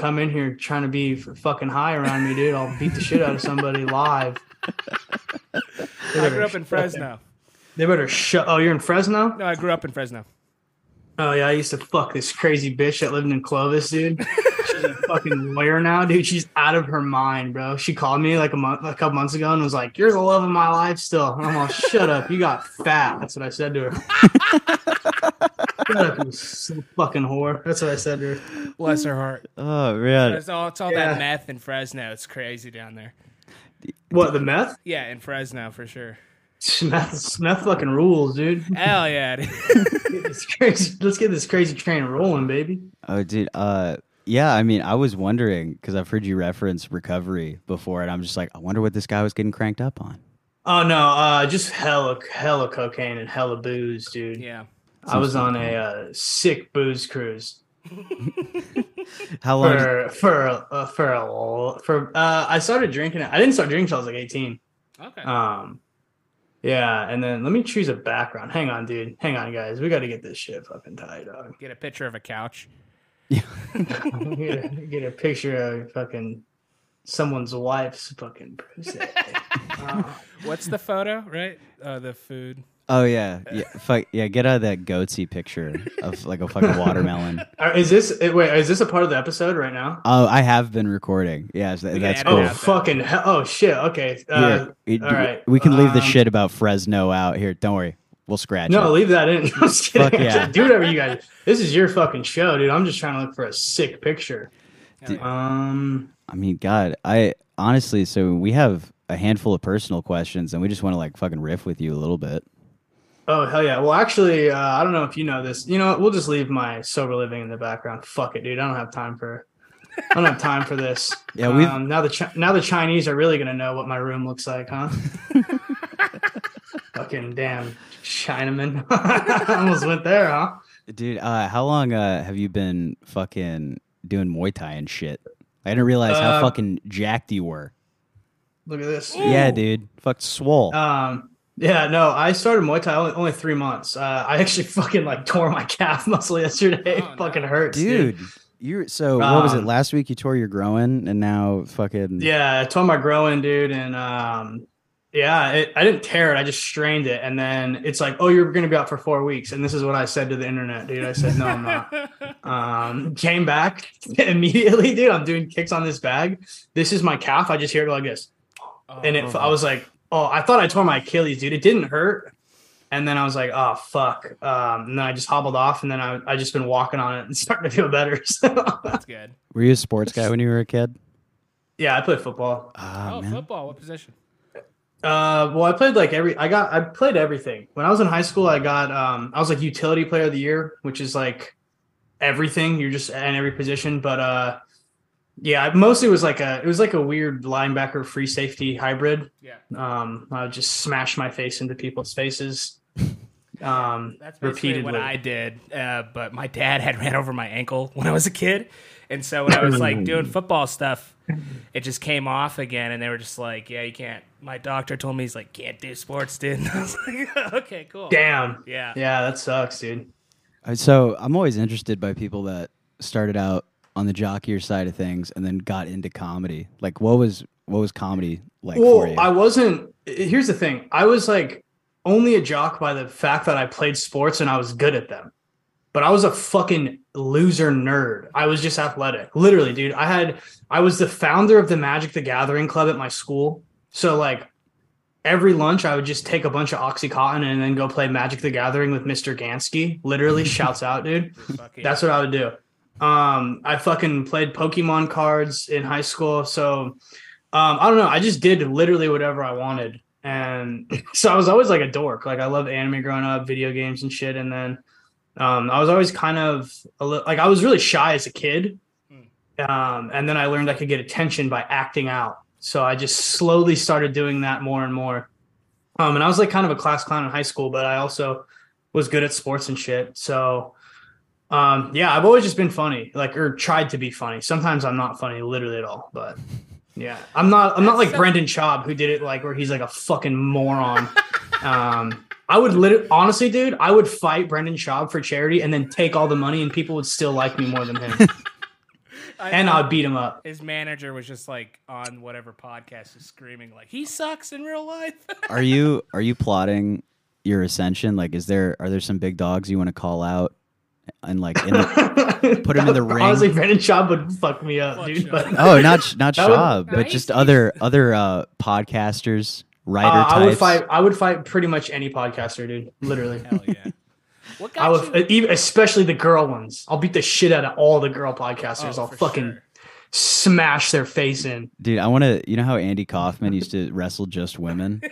come in here trying to be fucking high around me, dude, I'll beat the shit out of somebody live. I grew up in Fresno. They better shut. Oh, you're in Fresno? No, I grew up in Fresno. Oh yeah, I used to fuck this crazy bitch that lived in Clovis, dude. She's a fucking lawyer now, dude. She's out of her mind, bro. She called me like a month, a couple months ago, and was like, "You're the love of my life still." And I'm like, "Shut up, you got fat." That's what I said to her. Shut up, you so fucking whore. That's what I said to her. Bless her heart. Oh man, It's all, it's all Yeah. that meth in Fresno. It's crazy down there. What the meth? Yeah, in Fresno for sure. Meth, meth fucking rules, dude. Hell yeah. dude. It's crazy. Let's get this crazy train rolling, baby. oh dude. Uh, yeah. I mean, I was wondering because I've heard you reference recovery before, and I'm just like, I wonder what this guy was getting cranked up on. Oh no, uh, just hella, hella cocaine and hella booze, dude. yeah. I was on a uh, sick booze cruise How long? did- for for uh, for a, for. Uh, I started drinking. I didn't start drinking until I was like eighteen. Okay. Um, yeah, and then let me choose a background. Hang on, dude. Hang on, guys. We got to get this shit fucking tied, up. Get a picture of a couch. get, a, get a picture of fucking someone's wife's fucking pussy. Uh, What's the photo, right? Uh, the food. Oh yeah, yeah. Fuck yeah. Get out of that goatse picture of like a fucking watermelon. uh, is this eh, wait? Is this a part of the episode right now? Oh, I have been recording. Yeah, so can that's cool. Oh fucking hell! Oh shit! Okay. Uh, Here, it- all right. We can leave the Um, shit about Fresno out here. Don't worry. We'll scratch. No, it. leave that in. I'm just kidding. Fuck yeah. Do whatever you guys. This is your fucking show, dude. I'm just trying to look for a sick picture. Hell yeah. Um. I mean, God, I honestly, so we have a handful of personal questions, and we just want to like fucking riff with you a little bit. Oh hell yeah! Well, actually, uh, I don't know if you know this. You know, what? we'll just leave my sober living in the background. Fuck it, dude. I don't have time for. I don't have time for this. Yeah, we've- um, now the Chi- now the Chinese are really gonna know what my room looks like, huh? Fucking damn Chinaman! Almost went there, huh? Dude, uh, how long uh, have you been fucking doing Muay Thai and shit? I didn't realize how Uh, fucking jacked you were. Look at this. Yeah, dude, fucked swole. Um, yeah, no, I started Muay Thai only, only three months. Uh, I actually fucking like tore my calf muscle yesterday. Oh, it fucking no. hurts, dude. dude, you're so. what was it? Um, Last week you tore your groin, and now fucking. Yeah, I tore my groin, dude, and um, yeah, it, I didn't tear it. I just strained it, and then it's like, oh, you're going to be out for four weeks, and this is what I said to the internet, dude. I said, no, I'm not. Um, came back immediately, dude. I'm doing kicks on this bag. This is my calf. I just hear it like this, and it. I was like, oh, I thought I tore my Achilles, dude. It didn't hurt. And then I was like, oh fuck. Um, and then I just hobbled off, and then I I just been walking on it and starting to feel better. So That's good. Were you a sports guy when you were a kid? yeah, I played football. Ah, oh, man. football. What position? Uh, well, I played like every. I got. I played everything. When I was in high school, I got. Um, I was like utility player of the year, which is like everything. You're just in every position, but uh, yeah, I mostly was like a. It was like a weird linebacker free safety hybrid. Yeah. Um, I would just smash my face into people's faces. Um, That's basically what I did. Uh, but my dad had ran over my ankle when I was a kid. And so when I was like doing football stuff, it just came off again. And they were just like, yeah, you can't. My doctor told me, he's like, can't do sports, dude. And I was like, okay, cool. Damn. Yeah. Yeah, that sucks, dude. So I'm always interested by people that started out on the jockier side of things and then got into comedy. Like, what was what was comedy like for Well, you? I wasn't. Here's the thing. I was like only a jock by the fact that I played sports and I was good at them. But I was a fucking loser nerd. I was just athletic. Literally, dude. I had I was the founder of the Magic the Gathering club at my school. So like every lunch I would just take a bunch of Oxycontin and then go play Magic the Gathering with Mr. Gansky. Literally shouts out, dude. That's what I would do. Um, I fucking played Pokemon cards in high school. So um, I don't know. I just did literally whatever I wanted. And so I was always like a dork. Like I loved anime growing up, video games and shit. And then um, I was always kind of a li- like I was really shy as a kid. Um, and then I learned I could get attention by acting out. So I just slowly started doing that more and more. Um, and I was like kind of a class clown in high school, but I also was good at sports and shit. So um, yeah, I've always just been funny, like or tried to be funny. Sometimes I'm not funny, literally at all. But yeah, I'm not. I'm not like so- Brendan Schaub who did it like where he's like a fucking moron. um, I would literally, honestly, dude, I would fight Brendan Schaub for charity and then take all the money, and people would still like me more than him. I and. I'd beat him up. His manager was just like on whatever podcast is screaming like he sucks in real life. Are you are you plotting your ascension? Like, is there are there some big dogs you want to call out and like in the, Put him in the ring. Honestly, Brandon Schaub would fuck me up, Fuck dude. Schaub. But, oh not Sh- not That Schaub, but he's- just other other uh, podcasters, writer uh, types. I would fight. I would fight pretty much any podcaster, dude. Literally. Hell yeah. What got I would, you? even- especially the girl ones. I'll beat the shit out of all the girl podcasters. Oh, I'll fucking sure. smash their face in. Dude, I want to. You know how Andy Kaufman used to wrestle just women.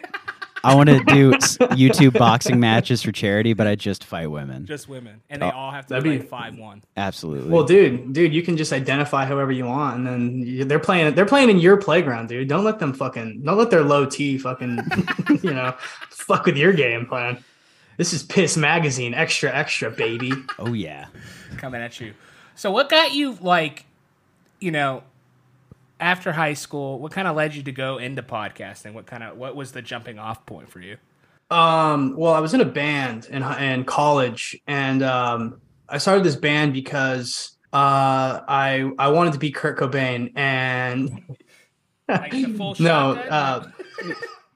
I want to do YouTube boxing matches for charity, but I just fight women. just women, and they Oh, all have to that'd be be- like five one. Absolutely. Well, dude, dude, you can just identify however you want, and then you- they're playing. They're playing in your playground, dude. Don't let them fucking. Don't let their low T fucking. you know, fuck with your game plan. This is Piss Magazine, extra, extra, baby. oh yeah. coming at you. So what got you like, you know, after high school? What kind of led you to go into podcasting? What kind of what was the jumping off point for you? Um, well, I was in a band in in college, and um, I started this band because uh, I I wanted to be Kurt Cobain, and Like no, uh,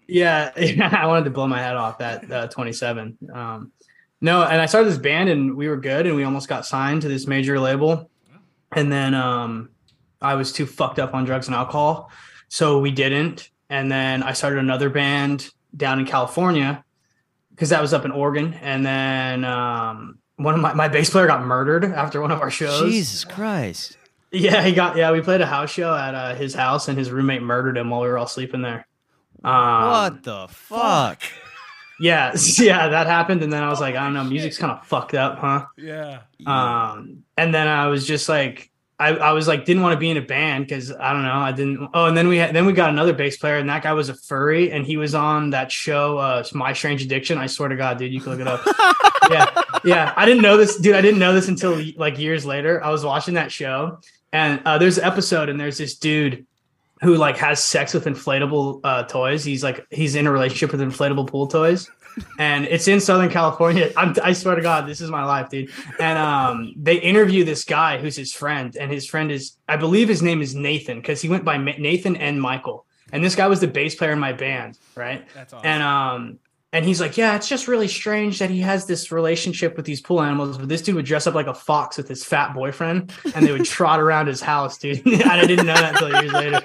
yeah, yeah, I wanted to blow my head off at uh, 27. Um, no, and I started this band, and we were good, and we almost got signed to this major label, and then um, I was too fucked up on drugs and alcohol, so we didn't. And then I started another band down in California because that was up in Oregon, and then um, one of my my bass player got murdered after one of our shows. Jesus Christ. Yeah, he got. Yeah, we played a house show at uh, his house, and his roommate murdered him while we were all sleeping there. Um, what the fuck? Yeah, yeah, that happened, and then I was like, I don't know, music's kind of fucked up, huh? yeah. Um, and then I was just like, I, I was like, didn't want to be in a band because I don't know, I didn't. Oh, and then we had, then we got another bass player, and that guy was a furry, and he was on that show, uh, My Strange Addiction. I swear to God, dude, you can look it up. yeah, yeah, I didn't know this, dude. I didn't know this until like years later. I was watching that show, and uh, there's an episode, and there's this dude who like has sex with inflatable uh, toys. He's like he's in a relationship with inflatable pool toys, and it's in Southern California. I'm, I swear to God, this is my life, dude. And um, they interview this guy who's his friend, and his friend is I believe his name is Nathan because he went by Nathan and Michael. And this guy was the bass player in my band, right? That's awesome. And um and he's like, yeah, it's just really strange that he has this relationship with these pool animals. But this dude would dress up like a fox with his fat boyfriend, and they would trot around his house, dude. and I didn't know that until years later.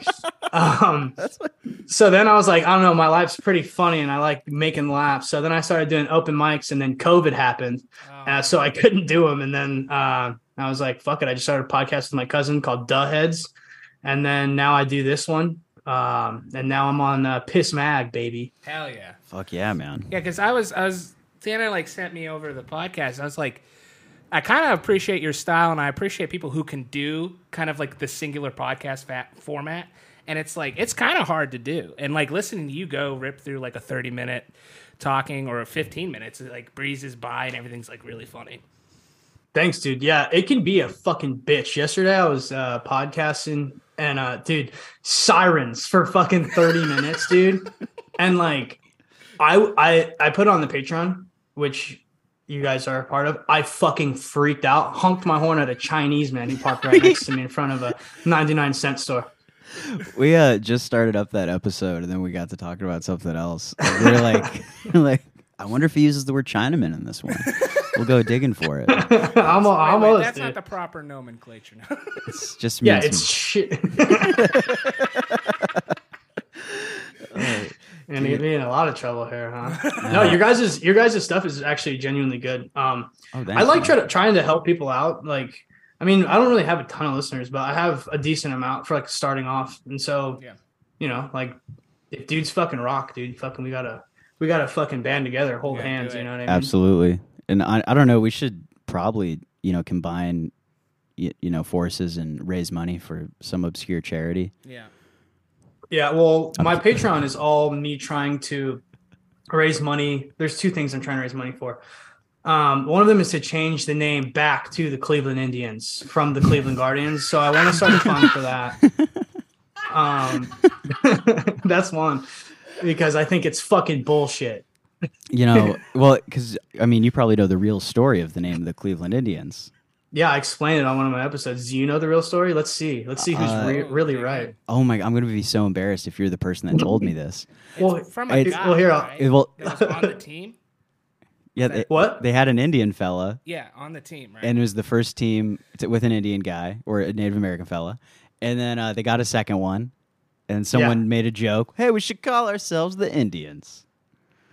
Um, so then I was like, I don't know, my life's pretty funny, and I like making laughs. So then I started doing open mics, and then COVID happened, Oh, uh, so I couldn't do them. And then uh, I was like, fuck it, I just started a podcast with my cousin called Duh Heads, and then now I do this one. Um, and now I'm on uh, Piss Mag, baby. hell yeah. Fuck yeah, man. Yeah, because I was I was Santa like sent me over the podcast. I was like, I kind of appreciate your style, and I appreciate people who can do kind of like the singular podcast fat format. And it's like it's kind of hard to do. And like listening to you go rip through like a thirty minute talking or a fifteen minutes, it like breezes by and everything's like really funny. Thanks, dude. Yeah, it can be a fucking bitch. Yesterday I was uh podcasting and uh dude, sirens for fucking 30 minutes, dude. And like I I I put on the Patreon, which you guys are a part of. I fucking freaked out, honked my horn at a Chinese man who parked right next to me in front of a 99 cent store. We uh just started up that episode and then we got to talking about something else. And we are like like I wonder if he uses the word Chinaman in this one. We'll go digging for it. I'm Wait, almost wait, that's dude. not the proper nomenclature. now. It's just Yeah, it's some- shit. And you be in a lot of trouble here, huh? No, your guys' your guys' stuff is actually genuinely good. Um, oh, I like try to, trying to help people out. Like, I mean, I don't really have a ton of listeners, but I have a decent amount for like starting off. And so, Yeah. you know, like if dudes fucking rock, dude, fucking we gotta we gotta fucking band together, hold Yeah, hands. You know what I mean? Absolutely. And I, I don't know, we should probably, you know, combine you, you know, forces and raise money for some obscure charity. yeah. Yeah, well, my Patreon is all me trying to raise money. There's two things I'm trying to raise money for. Um, one of them is to change the name back to the Cleveland Indians from the Cleveland Guardians. So I want to start a fund for that. Um, that's one because I think it's fucking bullshit. You know, well, because I mean, you probably know the real story of the name of the Cleveland Indians. Yeah, I explained it on one of my episodes. Do you know the real story? Let's see. Let's see who's Uh, re- really right. Oh my! God, I'm gonna be so embarrassed if you're the person that told me this. Well, From a it's- guy, well, here, I'll- right? It will- that was on the team. Yeah, they, What? they had an Indian fella, Yeah, on the team, right? and it was the first team t- with an Indian guy or a Native American fella, and then uh, they got a second one, and someone Yeah. made a joke. Hey, we should call ourselves the Indians.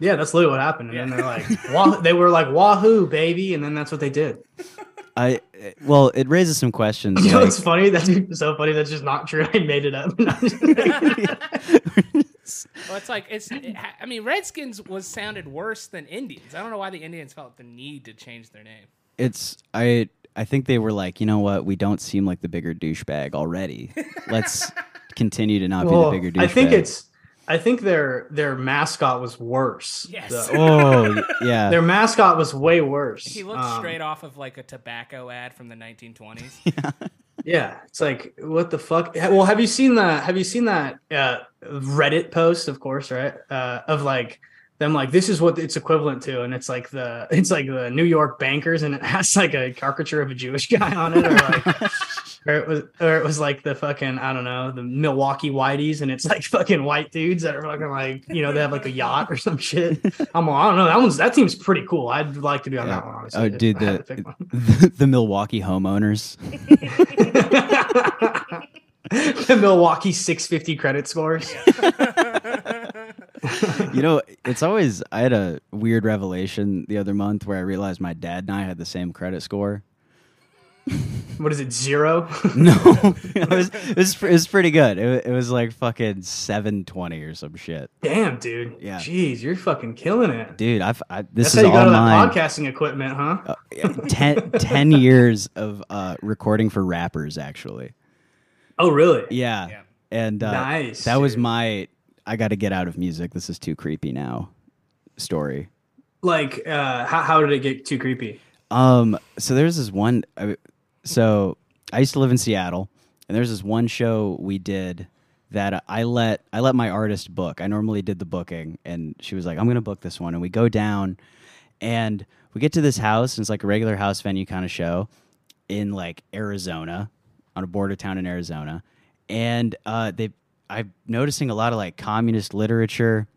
Yeah, that's literally what happened. And then they're like, Wah- they were like, "Wahoo, baby!" And then that's what they did. I well, it raises some questions. You know like- what's funny? That's so funny. That's just not true. I made it up. well, it's like it's. It, I mean, Redskins was sounded worse than Indians. I don't know why the Indians felt the need to change their name. it's I I think they were like, you know what, we don't seem like the bigger douchebag already. Let's continue to not Well, be the bigger douchebag. I think it's. I think their their mascot was worse. Yes. though. Oh yeah. Their mascot was way worse. He looked Um, straight off of like a tobacco ad from the 1920s. Yeah, it's like what the fuck. Well, have you seen that? Have you seen that uh, Reddit post? Of course, right? Uh, of like them, like this is what it's equivalent to, and it's like the it's like the New York bankers, and it has like a caricature of a Jewish guy on it, or like, or it was, or it was like the fucking I don't know the Milwaukee Whiteys, and it's like fucking white dudes that are fucking like you know they have like a yacht or some shit. I'm all, I don't know that one's that seems pretty cool. I'd like to be on that one. Honestly, Oh, dude, I had to the, the the Milwaukee homeowners. the Milwaukee 650 credit scores. You know, it's always I had a weird revelation the other month where I realized my dad and I had the same credit score. What is it? Zero? No, it was it was, it was pretty good. It, it was like fucking seven twenty or some shit, Damn, dude. Yeah. Jeez, you're fucking killing it. dude. I've I, this That's how is you got all mine. podcasting equipment, huh? Uh, yeah, ten, 10 years of uh, recording for rappers, actually. oh, really? Yeah, Yeah. and uh, Nice, That was my. I got to get out of music. This is too creepy now. Story. Like, uh, how, how did it get too creepy? Um. So there's this one. I, so I used to live in Seattle, and there's this one show we did that I let I let my artist book. I normally did the booking, and she was like, "I'm going to book this one," and we go down, and we get to this house, and it's like a regular house venue kind of show in like Arizona, on a border town in Arizona, and uh, they I'm noticing a lot of like communist literature.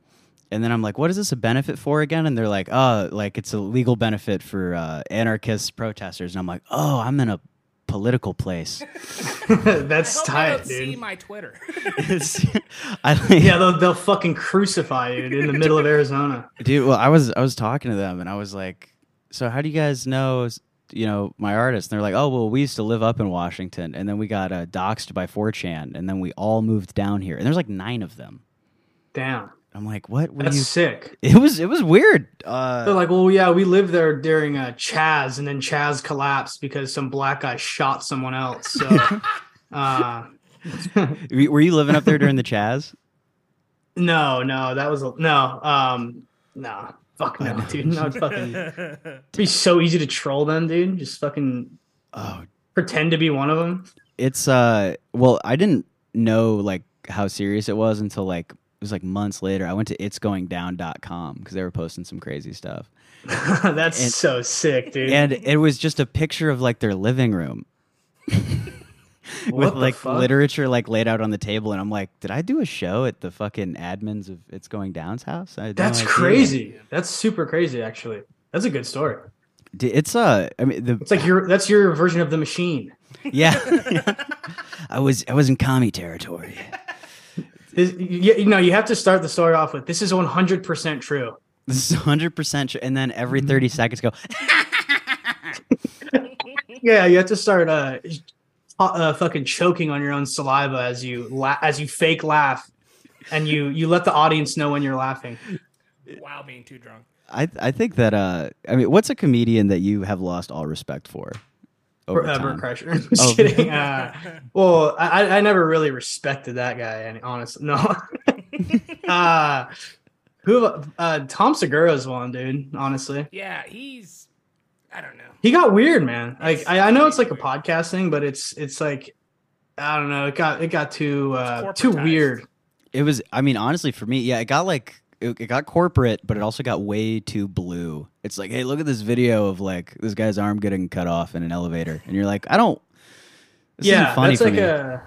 And then I'm like, what is this a benefit for again? And they're like, oh, like it's a legal benefit for uh, anarchist protesters. And I'm like, oh, I'm in a political place. That's I hope I tight, don't see dude. my Twitter. I like, Yeah, they'll, they'll fucking crucify you dude, in the middle of Arizona. dude. Well, I was I was talking to them, and I was like, so how do you guys know? You know my artist, and they're like, "Oh, well, we used to live up in Washington, and then we got uh, doxxed by 4chan, and then we all moved down here, and there's like nine of them." Damn. I'm like, "What were That's you?" sick. It was it was weird. They're Uh, like, well, yeah, we lived there during uh, Chaz, and then Chaz collapsed because some black guy shot someone else. So, uh, were you living up there during the Chaz? no, no, that was a, no, um, no, fuck no, dude, no, fucking. It'd be so easy to troll them, dude. Just fucking Oh, pretend to be one of them. it's uh well i didn't know like how serious it was until like it was like months later i went to itsgoingdown.com because they were posting some crazy stuff That's And- so sick, dude. and it was just a picture of like their living room with like fuck? literature like laid out on the table and i'm like did i do a show at the fucking admins of it's going down's house I had no That's crazy. That's super crazy, actually. That's a good story. It's uh i mean the It's like your that's your version of the machine. yeah i was i was in commie territory This, you, you know, you have to start the story off with "This is 100 percent true." this is 100% true and then every Mm-hmm. 30 seconds go Yeah, you have to start uh, uh fucking choking on your own saliva as you la- as you fake laugh, and you you let the audience know when you're laughing. wow, being too drunk. I I think that uh I mean what's a comedian that you have lost all respect for? Over For, uh, time? Bert Kreischer. Just Oh. kidding. Uh, well, I I- I never really respected that guy. And honestly, no. uh, who? Uh, Tom Segura's one, dude. Honestly, Yeah, he's. I don't know. he got weird, man. Like It's I, I know it's like a podcast thing, but it's it's like I don't know. It got it got too uh, too weird. It was I mean honestly for me, yeah, it got like it, it got corporate, but it also got way too blue. It's like, hey, look at this video of like this guy's arm getting cut off in an elevator, and you're like, I don't. This yeah, isn't funny that's like me. a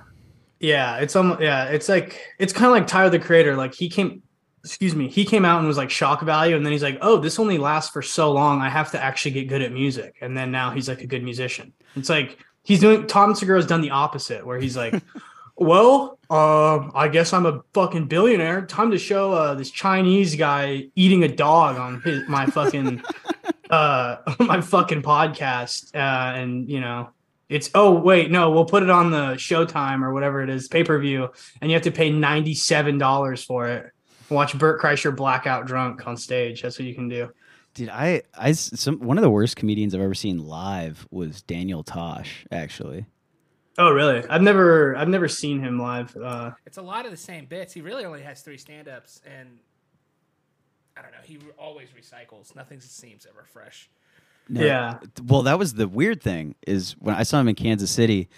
yeah. It's almost yeah. It's like it's kind of like Tyler the Creator. Like he came, excuse me, he came out and was like shock value, and then he's like, oh, this only lasts for so long. I have to actually get good at music, and then now he's like a good musician. It's like he's doing. Tom Segura's done the opposite, where he's like. Well, uh, I guess I'm a fucking billionaire. Time to show uh, this Chinese guy eating a dog on his my fucking uh my fucking podcast. Uh, and you know, it's oh wait, no, we'll put it on the Showtime or whatever it is, pay per view, and you have to pay ninety seven dollars for it. Watch Bert Kreischer blackout drunk on stage. That's what you can do. Dude, I, I, some one of the worst comedians I've ever seen live was Daniel Tosh. Actually, Oh really? I've never I've never seen him live. Uh, It's a lot of the same bits. He really only has three stand-ups, and I don't know. He always recycles. Nothing seems ever fresh. No, Yeah. Well, that was the weird thing is when I saw him in Kansas City,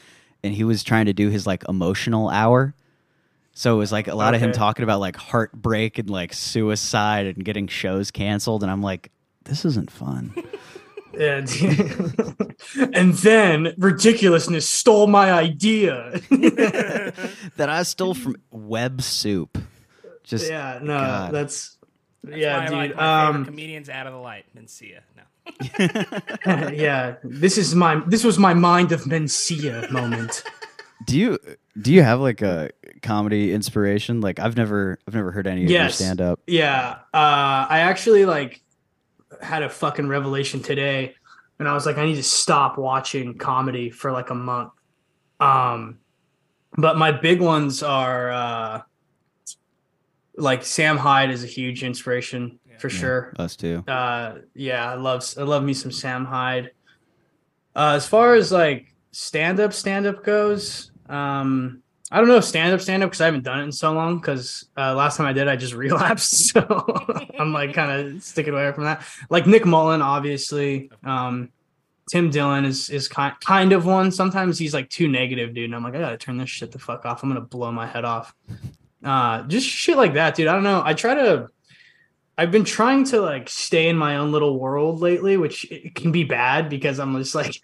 and he was trying to do his like emotional hour. So it was like a lot of him talking about like heartbreak and like suicide and getting shows canceled, and I'm like, this isn't fun. and, and then ridiculousness stole my idea. that I stole from Web Soup. Just yeah, no, God. that's That's yeah, why I like dude. my Um, comedians out of the light. Mencia. No. yeah, this is my this was my mind of Mencia moment. do you do you have like a comedy inspiration? Like I've never I've never heard any of your stand up. Yeah, uh, I actually like had a fucking revelation today, and I was like, I need to stop watching comedy for like a month. Um, but my big ones are uh, like Sam Hyde is a huge inspiration for sure. Us too. uh yeah i love i love me some sam hyde uh as far as like stand up stand up goes um i don't know stand up stand up because i haven't done it in so long because uh last time i did i just relapsed so i'm like kind of sticking away from that. Like nick mullen obviously um tim dillon is is kind kind of one. Sometimes he's like too negative dude and i'm like i gotta turn this shit the fuck off. I'm gonna blow my head off. Uh just shit like that dude. I don't know. I try to I've been trying to like stay in my own little world lately, which it can be bad because I'm just like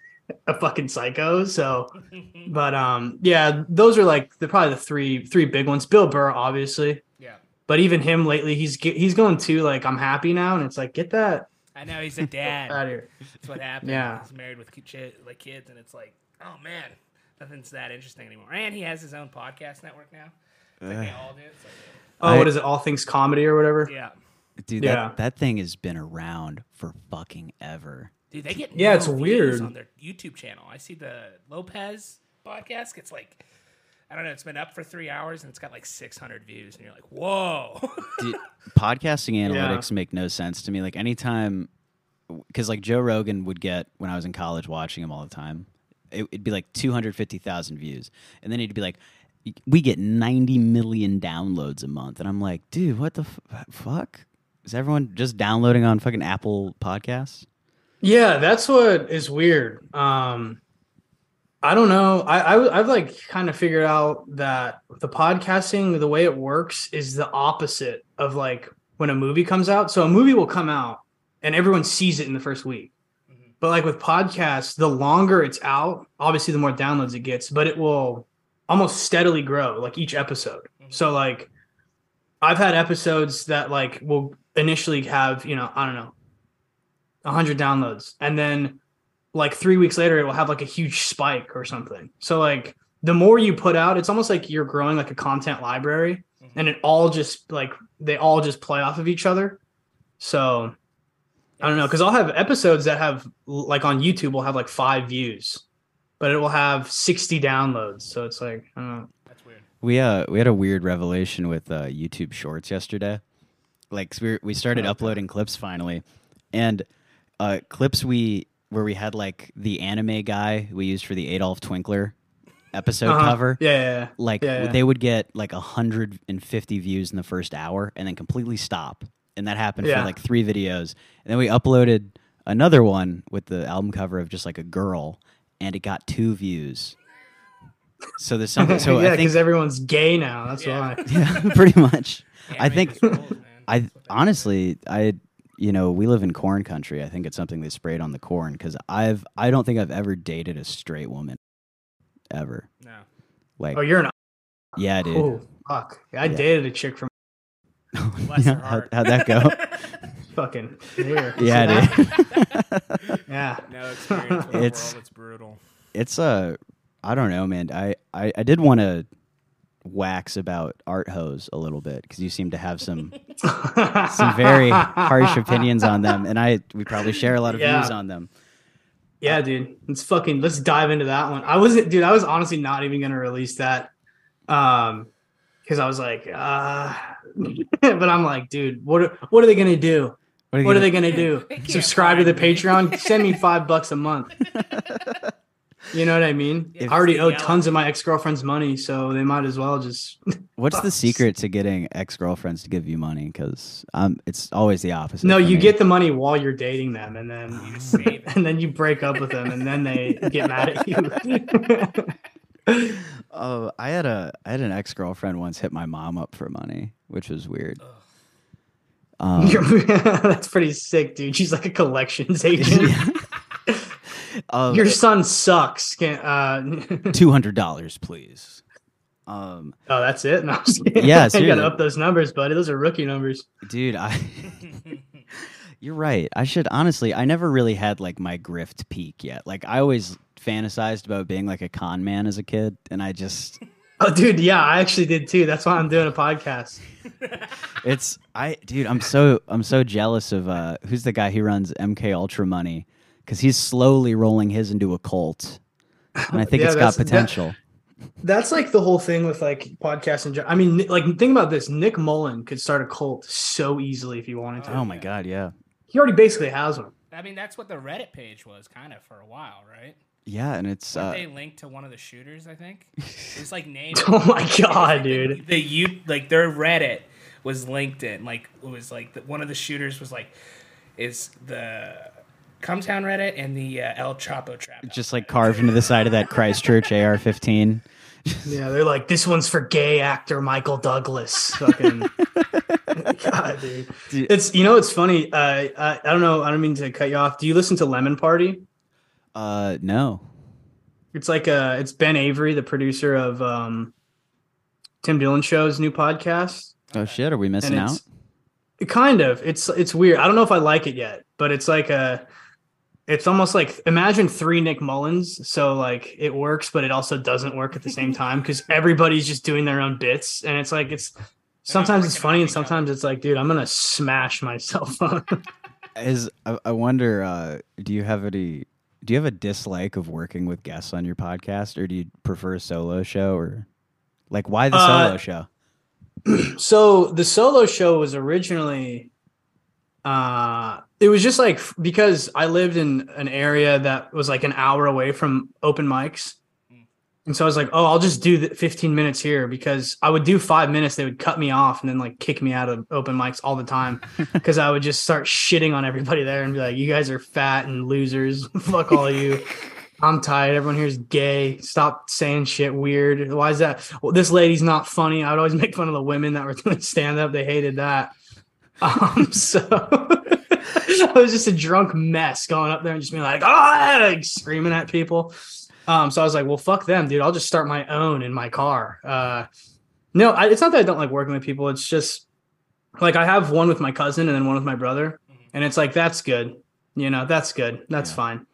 a fucking psycho. So, but um, yeah, those are like the probably the three three big ones. Bill Burr, obviously, Yeah. but even him lately, he's ge- he's going to like I'm happy now, and it's like get that I know he's a dad. out of here. That's what happened. Yeah. He's married with like kids, and it's like, oh man, nothing's that interesting anymore. And he has his own podcast network now. It's like they all do. It's like, Oh, I- what is it? All things comedy or whatever. yeah. Dude, Yeah. that, that thing has been around for fucking ever. Dude, they get Yeah, no it's views weird. on their YouTube channel. I see the Lopez podcast gets like, I don't know, it's been up for three hours and it's got like 600 views, and you're like, whoa. Dude, podcasting analytics make no sense to me. Like anytime, because like Joe Rogan would get when I was in college watching him all the time, it, it'd be like two hundred fifty thousand views, and then he'd be like, "We get ninety million downloads a month," and I'm like, "Dude, what the f- fuck? Is everyone just downloading on fucking Apple Podcasts?" Yeah, that's what is weird. Um, I don't know. I, I have like kind of figured out that the podcasting, the way it works, is the opposite of like when a movie comes out. So a movie will come out and everyone sees it in the first week. But like with podcasts, the longer it's out, obviously the more downloads it gets, but it will almost steadily grow like each episode. So like I've had episodes that like will initially have, you know, I don't know, 100 downloads and then like 3 weeks later it will have like a huge spike or something. So like the more you put out, it's almost like you're growing like a content library and it all just like they all just play off of each other. So I don't know because I'll have episodes that have like on YouTube will have like five views, but it will have sixty downloads. So it's like I don't know. That's weird. We uh we had a weird revelation with uh, YouTube Shorts yesterday. Like we were- we started uploading clips finally, and uh, clips we where we had like the anime guy we used for the Adolf Twinkler episode Uh-huh. cover. Yeah, yeah, yeah. Like Yeah, yeah. they would get like hundred and fifty views in the first hour, and then completely stop. And that happened Yeah. for like three videos. And then we uploaded another one with the album cover of just like a girl, and it got two views. So there's something. So yeah, because everyone's gay now. That's Yeah. why. yeah, pretty much. I think just. I honestly, I you know, we live in corn country. I think it's something they sprayed on the corn because I've I don't think I've ever dated a straight woman ever. No. Like, Oh, you're an yeah, dude. oh fuck. I Yeah. dated a chick from Bless her How- heart. how'd that go? fucking here. yeah, dude. Yeah. No experience with the It's- world. It's brutal. it's a I don't know, man. I I, I did want to wax about art hose a little bit because you seem to have some some very harsh opinions on them, and I we probably share a lot of Yeah. views on them. Yeah, dude. Let's fucking let's dive into that one. I wasn't dude, I was honestly not even gonna release that. Um because I was like, uh but I'm like, dude, what are, what are they gonna do? What are, What are they gonna- gonna do? Subscribe to the. Patreon? Send me five bucks a month. You know what I mean? If I already owe yell tons of my ex girlfriend's money, so they might as well just. What's the secret to getting ex girlfriends to give you money? Because um, it's always the opposite. no, you me. get the money while you're dating them, and then You just and then you break up with them, and then they get mad at you. Oh, I had a I had an ex girlfriend once hit my mom up for money, which was weird. Um, That's pretty sick, dude. She's like a collections agent. Um, Your son sucks. Can't, uh, two hundred dollars, please. Um, oh, that's it. No. Yeah, you gotta up those numbers, buddy. Those are rookie numbers. dude, I. You're right. I should honestly. I never really had like my grift peak yet. Like I always fantasized about being like a con man as a kid, and I just Oh, dude, yeah, I actually did too. That's why I'm doing a podcast. it's I dude, I'm so I'm so jealous of uh who's the guy who runs MK Ultra Money because he's slowly rolling his into a cult, and I think Yeah, it's got that's- that- potential. That's like the whole thing with like podcasts and. I mean, like think about this: Nick Mullen could start a cult so easily if he wanted to. oh my god, yeah, He already basically has one. I mean, that's what the Reddit page was kind of for a while, right? yeah, and it's uh, they linked to one of the shooters? I think it's like named. Oh my god, dude! The you like their Reddit was LinkedIn. Like it was like the, one of the shooters was like is the Cumtown Reddit and the uh, El Chapo trap. Just like carved into the side of that Christchurch AR-15. Yeah, they're like, this one's for gay actor Michael Douglas. Fucking god, dude. Dude. It's you know it's funny. Uh, I, I don't know. I don't mean to cut you off. Do you listen to Lemon Party? Uh, no. It's like uh it's Ben Avery, the producer of um Tim Dillon Show's new podcast. Oh shit, are we missing out? kind of it's it's weird. I don't know if I like it yet, but it's like a it's almost like imagine three Nick Mullens. So like it works, but it also doesn't work at the same time because everybody's just doing their own bits, and it's like it's sometimes it's funny and sometimes it's like, dude, I'm gonna smash my cell phone. Is I, I wonder, uh, do you have any? Do you have a dislike of working with guests on your podcast, or do you prefer a solo show, or like why the Uh, solo show? so the solo show was originally uh it was just like because i lived in an area that was like an hour away from open mics mm. and so i was like oh i'll just do the 15 minutes here because i would do five minutes they would cut me off and then like kick me out of open mics all the time because i would just start shitting on everybody there and be like you guys are fat and losers fuck all of you I'm tired. Everyone here is gay. Stop saying shit weird. Why is that? Well, this lady's not funny. I would always make fun of the women that were doing stand up. They hated that. Um, so I was just a drunk mess going up there and just being like, oh, like screaming at people. Um, so I was like, well, fuck them, dude. I'll just start my own in my car. Uh, no, I, it's not that I don't like working with people. It's just like I have one with my cousin and then one with my brother, and it's like that's good. You know, that's good. That's Yeah. fine.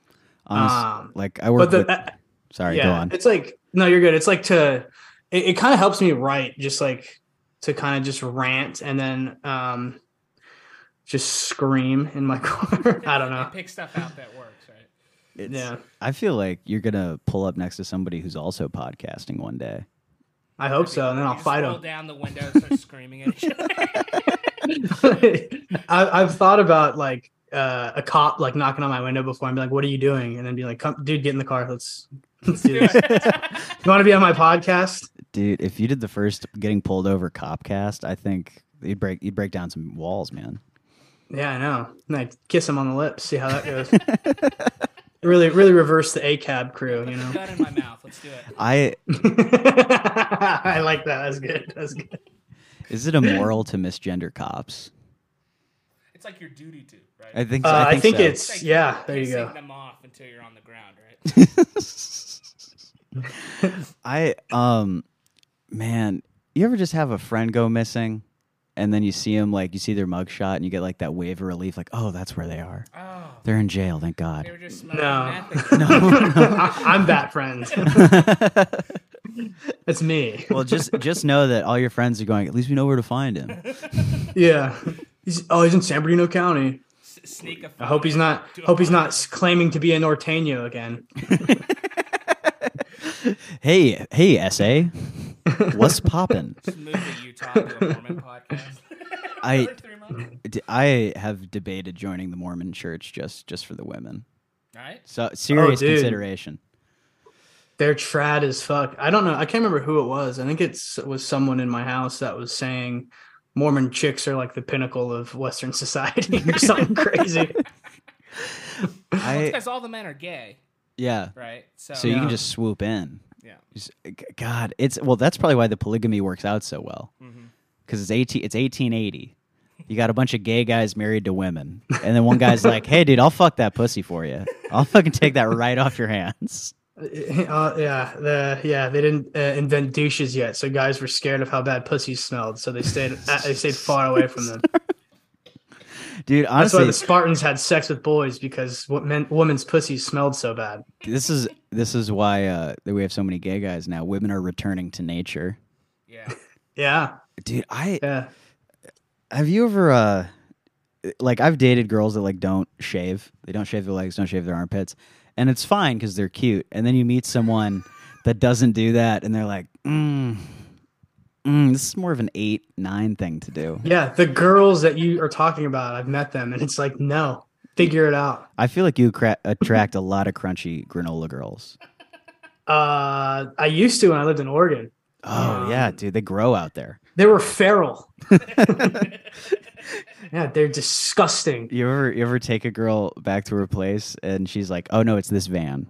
Um, like I work But the, with. uh, sorry, yeah, go on. it's like no, you're good. It's like to it, it kind of helps me write, just like to kind of just rant and then um just scream in my car. I don't know. Pick stuff out that works, right? It's, Yeah, I feel like you're gonna pull up next to somebody who's also podcasting one day. I hope so, and then I'll fight roll them. down the window, and start screaming at each other. I, I've thought about like uh, a cop like knocking on my window before and be like, "What are you doing?" And then be like, Come, "Dude, get in the car. Let's let's do this. you want to be on my podcast?" Dude, if you did the first getting pulled over copcast, I think you'd break you'd break down some walls, man. Yeah, I know. And I kiss him on the lips. See how that goes. really, really reverse the ACAB crew. You know. Gun in my mouth. Let's do it. I I like that. That's good. That's good. is it immoral to misgender cops? It's like your duty to, right? I think. So. Uh, I think so. it's like yeah. There you go. them off until you're on the ground, right? I um, man, you ever just have a friend go missing, and then you see them like you see their mugshot, and you get like that wave of relief, like oh, that's where they are. Oh, They're in jail, thank God. they were just smoking No. meth. I, I'm that friend. It's me. well, just just know that all your friends are going. At least we know where to find him. Yeah. He's, oh, he's in San Bernardino County. S- sneak a. I hope he's not. to Hope he's not claiming to be a Norteño again. Hey, hey, SA, what's poppin'? Just move to Utah to a Mormon podcast. I Every three months. d- I have debated joining the Mormon Church just just for the women. All right. So serious oh, dude. consideration. They're trad as fuck. I don't know. I can't remember who it was. I think it's it was someone in my house that was saying Mormon chicks are like the pinnacle of Western society or something crazy. Well, because all the men are gay, yeah. right? So, So you can just swoop in. Yeah. Just- g- God, it's well. That's probably why the polygamy works out so well. Mm-hmm. Because it's eighteen. It's eighteen eighty. You got a bunch of gay guys married to women, and then one guy's like, "Hey, dude, I'll fuck that pussy for you. I'll fucking take that right off your hands." Uh, yeah, the yeah they didn't uh, invent douches yet, so guys were scared of how bad pussies smelled, so they stayed uh, they stayed far away from them. Dude, Honestly, That's why the Spartans had sex with boys because what men women's pussies smelled so bad. this is this is why uh, we have so many gay guys now. Women are returning to nature. Yeah. Yeah, Dude, I yeah. have you ever uh like I've dated girls that like don't shave. They don't shave their legs, don't shave their armpits, and it's fine because they're cute. And then you meet someone that doesn't do that, and they're like, mm, mm, "This is more of an eight, nine thing to do." Yeah, the girls that you are talking about, I've met them, and it's like, no, figure it out. I feel like you cra- attract a lot of crunchy granola girls. Uh, I used to when I lived in Oregon. Oh yeah, dude, they grow out there. They were feral. yeah, they're disgusting. You ever you ever take a girl back to her place and she's like, "Oh no, it's this van."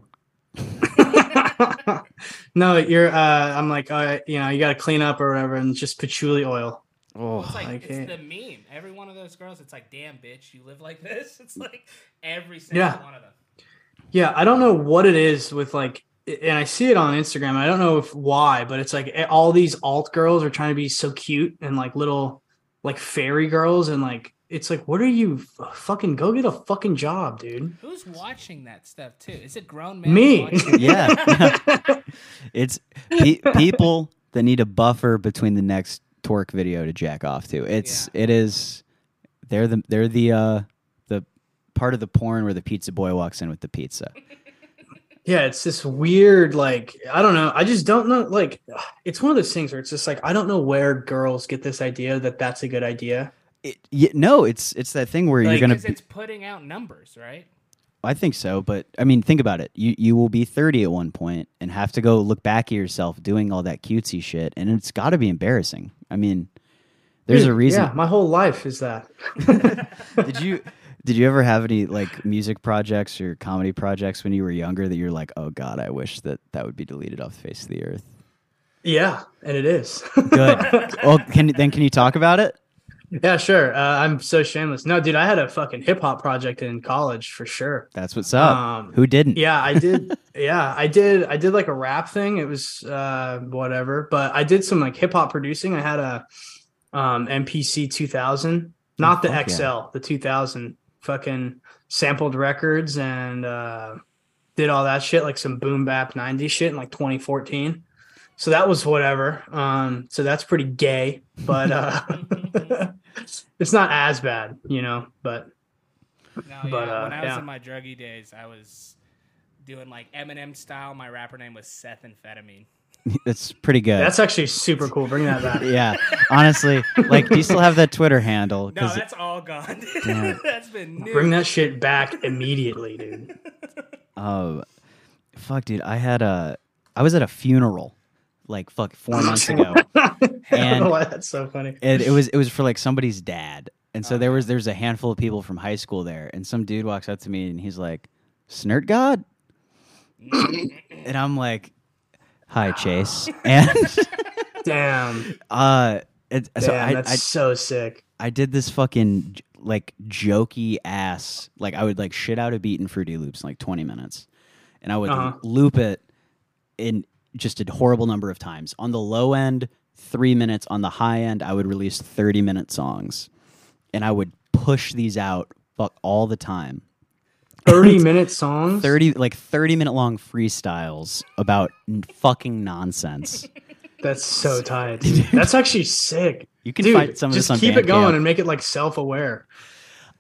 no, you're. Uh, I'm like, uh, you know, you got to clean up or whatever, and just patchouli oil. Oh, It's like Okay. it's the meme. Every one of those girls, it's like, damn, bitch, you live like this. It's like every single Yeah. one of them. Yeah, I don't know what it is with like, and I see it on Instagram. I don't know if why, but it's like eh, all these alt girls are trying to be so cute and like little, like fairy girls, and like it's like, what are you fucking go get a fucking job, dude? Who's watching that stuff too? Is it grown men? Me. yeah. it's pe- people that need a buffer between the next torque video to jack off to. It's it is they're the they're the uh the part of the porn where the pizza boy walks in with the pizza. Yeah, it's this weird, like, I don't know. I just don't know. Like, it's one of those things where it's just like, I don't know where girls get this idea that that's a good idea. It, y no, it's it's that thing where you're gonna. It's putting out numbers, right? I think so, but I mean, think about it. You you will be 30 at one point and have to go look back at yourself doing all that cutesy shit, and it's got to be embarrassing. I mean, there's a reason. Yeah, my whole life is that. did you did you ever have any like music projects or comedy projects when you were younger that you're like, oh god, I wish that that would be deleted off the face of the earth? Yeah, and it is. Good. well, can then can you talk about it? Yeah, sure. Uh, I'm so shameless. No, dude, I had a fucking hip hop project in college for sure. That's what's up. Um, Who didn't? Yeah, I did. yeah, I did. I did like a rap thing. It was uh, whatever, but I did some like hip hop producing. I had a um, MPC 2000, not the Oh, fuck XL, yeah. the 2000. Fucking sampled records and uh, did all that shit, like some boom bap 90 shit in like 2014. So that was whatever. Um, so that's pretty gay, but uh, it's not as bad, you know. But No, But, uh, when I was yeah. in my druggy days, I was doing like Eminem style. My rapper name was Seth Amphetamine. That's pretty good. that's actually super cool. Bring that back. yeah. Honestly, like, do you still have that Twitter handle? No, that's all gone. That's been new. Bring that shit back immediately, dude. Oh, fuck, dude. I had a, I was at a funeral, like fuck four months ago, I don't And- know why that's so funny. and it was it was for like somebody's dad, and so there was there's a handful of people from high school there, and some dude walks up to me and he's like, "Snert God," and I'm like, "Hi, Chase," and Damn. uh, it, so I, that's I so sick. I did this fucking like jokey ass. Like I would like shit out a beat in Fruity Loops in like 20 minutes, and I would Uh-huh. loop it in just a horrible number of times. On the low end, three minutes. On the high end, I would release 30 minute songs, and I would push these out fuck all the time. 30 minute songs. 30 like 30 minute long freestyles about fucking nonsense. That's so tight. That's actually sick. You can Dude, find some of just this on keep it going Bandcamp. and make it like self aware.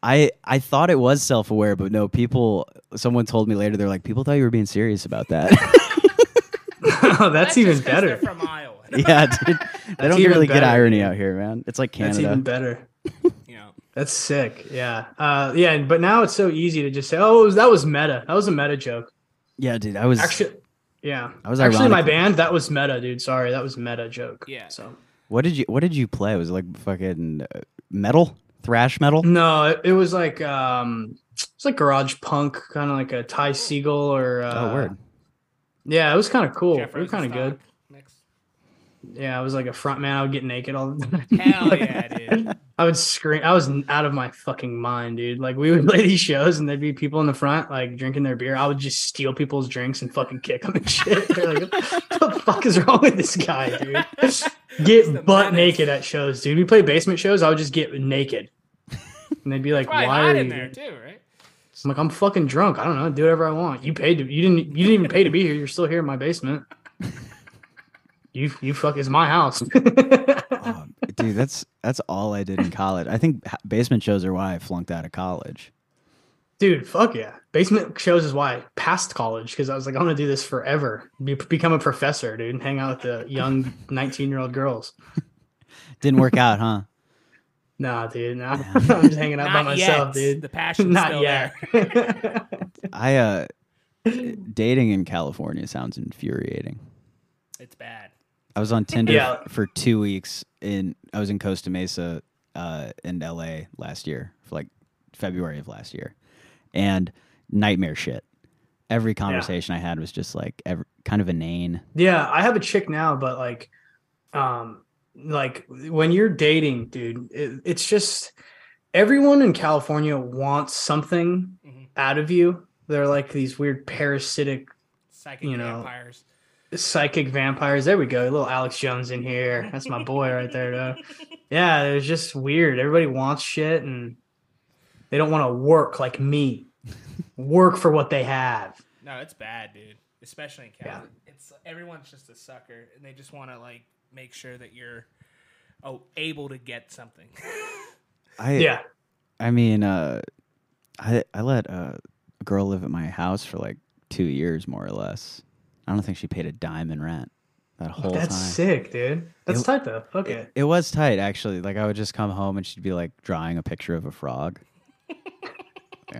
I I thought it was self aware, but no, people. Someone told me later they're like, people thought you were being serious about that. Oh, that's, even just 'cause better. From Iowa. yeah, dude. They don't even really get irony out here, man. It's like Canada. That's even better. You know. That's sick. Yeah. Uh, yeah. But now it's so easy to just say, oh, that was meta. That was a meta joke. yeah, dude. I was Actually, yeah. I was actually my band. That was meta, dude. Sorry, that was meta joke. Yeah. So What did you What did you play? Was it like fucking uh, metal, thrash metal? no, it, it was like um, it's like garage punk, kind of like a Ty Segall or uh, oh, word. Yeah, it was kind of cool. Jeff we were kind of good. Next. Yeah, I was like a front man. I would get naked all the time. Hell yeah, dude. I would scream. I was out of my fucking mind, dude. Like we would play these shows, and there'd be people in the front, like drinking their beer. I would just steal people's drinks and fucking kick them and shit. They're like, "What the fuck is wrong with this guy, dude?" Get butt menace. naked at shows, dude. We play basement shows. I would just get naked, and they'd be like, "Why are you?" there too, right? I'm like, "I'm fucking drunk. I don't know. Do whatever I want. You paid to. You didn't. You didn't even pay to be here. You're still here in my basement. You you fuck It's my house." Oh, dude, that's that's all I did in college. I think basement shows are why I flunked out of college. Dude, fuck yeah. Basement shows is why I passed college because I was like, I'm going to do this forever. Be- become a professor, dude, and hang out with the young 19 year old girls. Didn't work out, huh? Nah, dude, nah. I'm just hanging out by myself, yet. dude. The passion's Not still yet. there. I uh, dating in California sounds infuriating. It's bad. I was on Tinder Yeah. for two weeks in I was in Costa Mesa uh, in LA last year for like February of last year, and nightmare shit. Every conversation I had was just like every, kind of inane. yeah, I have a chick now, but like, um, like when you're dating, dude, it, it's just everyone in California wants something Mhm. out of you. They're like these weird parasitic Psychic You know, vampires. psychic vampires. There we go. A Little Alex Jones in here. That's my boy right there, though. Yeah, it was just weird. Everybody wants shit and they don't want to work like me. work for what they have. No, it's bad, dude. Especially in Cali. Yeah. It's everyone's just a sucker, and they just want to like make sure that you're oh able to get something. I Yeah. I mean, uh, I I let uh, a girl live at my house for like two years, more or less. I don't think she paid a dime in rent that whole That's time. sick, dude. That's It- tight though. Fuck It, it. it was tight, actually. Like I would just come home and she'd be like drawing a picture of a frog.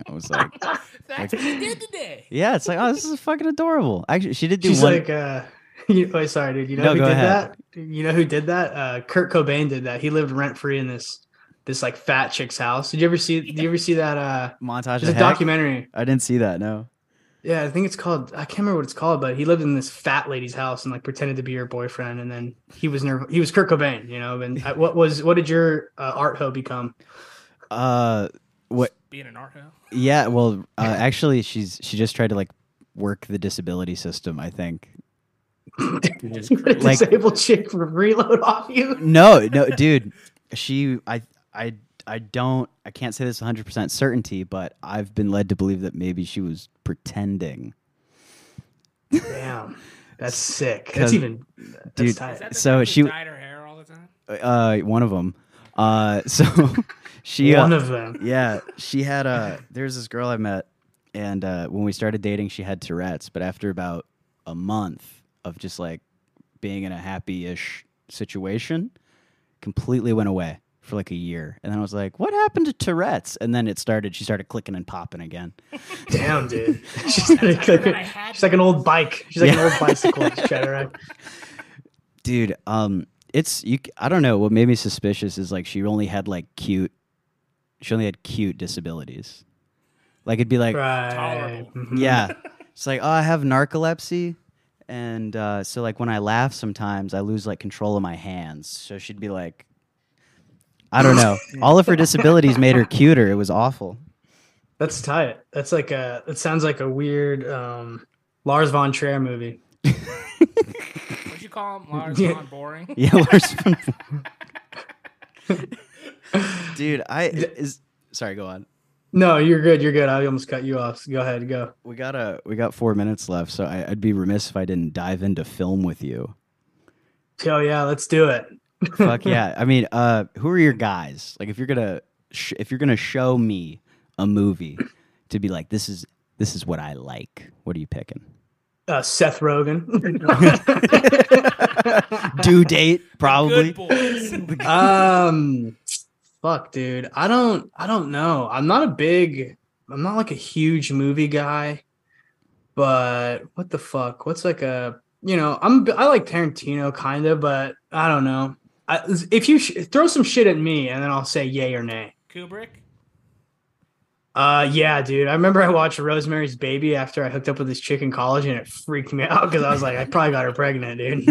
I was like, That's what you did today. yeah, it's like, oh, this is fucking adorable. Actually, she did do She's one. like, uh, you, wait, sorry, dude. You know No, who did ahead. that? You know who did that? Uh, Kurt Cobain did that. He lived rent free in this this like fat chick's house. Did you ever see? Did you ever see that? Uh, montage there's of a heck. documentary. I didn't see that. No. Yeah, I think it's called. I can't remember what it's called, but he lived in this fat lady's house and like pretended to be her boyfriend, and then he was nervous. He was Kurt Cobain, you know. And uh, what was what did your uh, art hoe become? Uh, what? Being an art hoe. Yeah. Well, uh, actually, she's she just tried to like work the disability system. I think. Just get a Like- disabled chick for reload off you. No, no, dude. She, I, I, I don't. I can't say this 100 percent certainty, but I've been led to believe that maybe she was pretending. Damn, that's sick. That's even, that's dude, tight. that So she- dyed her hair all the time. Uh, one of them. Uh, so she, One uh, of them. yeah, she had a. There's this girl I met, and uh, when we started dating, she had Tourette's. But after about a month of just like being in a happy-ish situation, completely went away for like a year. And then I was like, "What happened to Tourette's?" And then it started. She started clicking and popping again. Damn, dude. She's, like, I she's like an old bike. She's like Yeah. an old bicycle. Just try to ride. dude um it's you I don't know what made me suspicious is like she only had like cute she only had cute disabilities like it'd be like Right. Mhm. yeah it's like oh i have narcolepsy and uh, so like when i laugh sometimes i lose like control of my hands so she'd be like I don't know. All of her disabilities made her cuter. It was awful. That's tight. That's like a. It sounds like a weird um, Lars von Trier movie. What'd you call him? Lars Yeah. von Boring? Yeah, Lars von- Dude, I is sorry. Go on. No, you're good. You're good. I almost cut you off. So Go ahead. Go. We got a we got four minutes left, so I, I'd be remiss if I didn't dive into film with you. Oh yeah, let's do it. Fuck yeah! I mean, uh, who are your guys? Like, if you're gonna sh- if you're gonna show me a movie to be like, this is this is what I like. What are you picking? Uh, Seth Rogen. Due date, probably. Good boys. um, fuck, dude. I don't. I don't know. I'm not a big. I'm not like a huge movie guy. But what the fuck? What's like a? You know, I'm. I like Tarantino kind of, but I don't know. I, if you sh- throw some shit at me, and then I'll say yay or nay. Kubrick? Uh, yeah, dude. I remember I watched Rosemary's Baby after I hooked up with this chick in college, and it freaked me out because I was like, I probably got her pregnant, dude.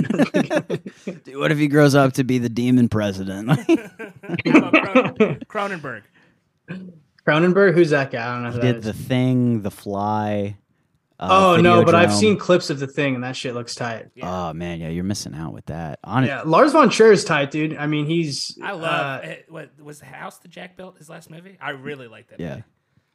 Dude, what if he grows up to be the demon president? How about Cronenberg. Cronenberg, who's that guy? I don't know. Who he did is. the thing, the fly. Uh, oh no, but I've seen clips of the thing, and that shit looks tight. Yeah. Oh man, yeah, you're missing out with that. On Yeah, Lars von Trier is tight, dude. I mean, he's. I love uh. What was the house that Jack built? His last movie. I really like that. yeah, movie.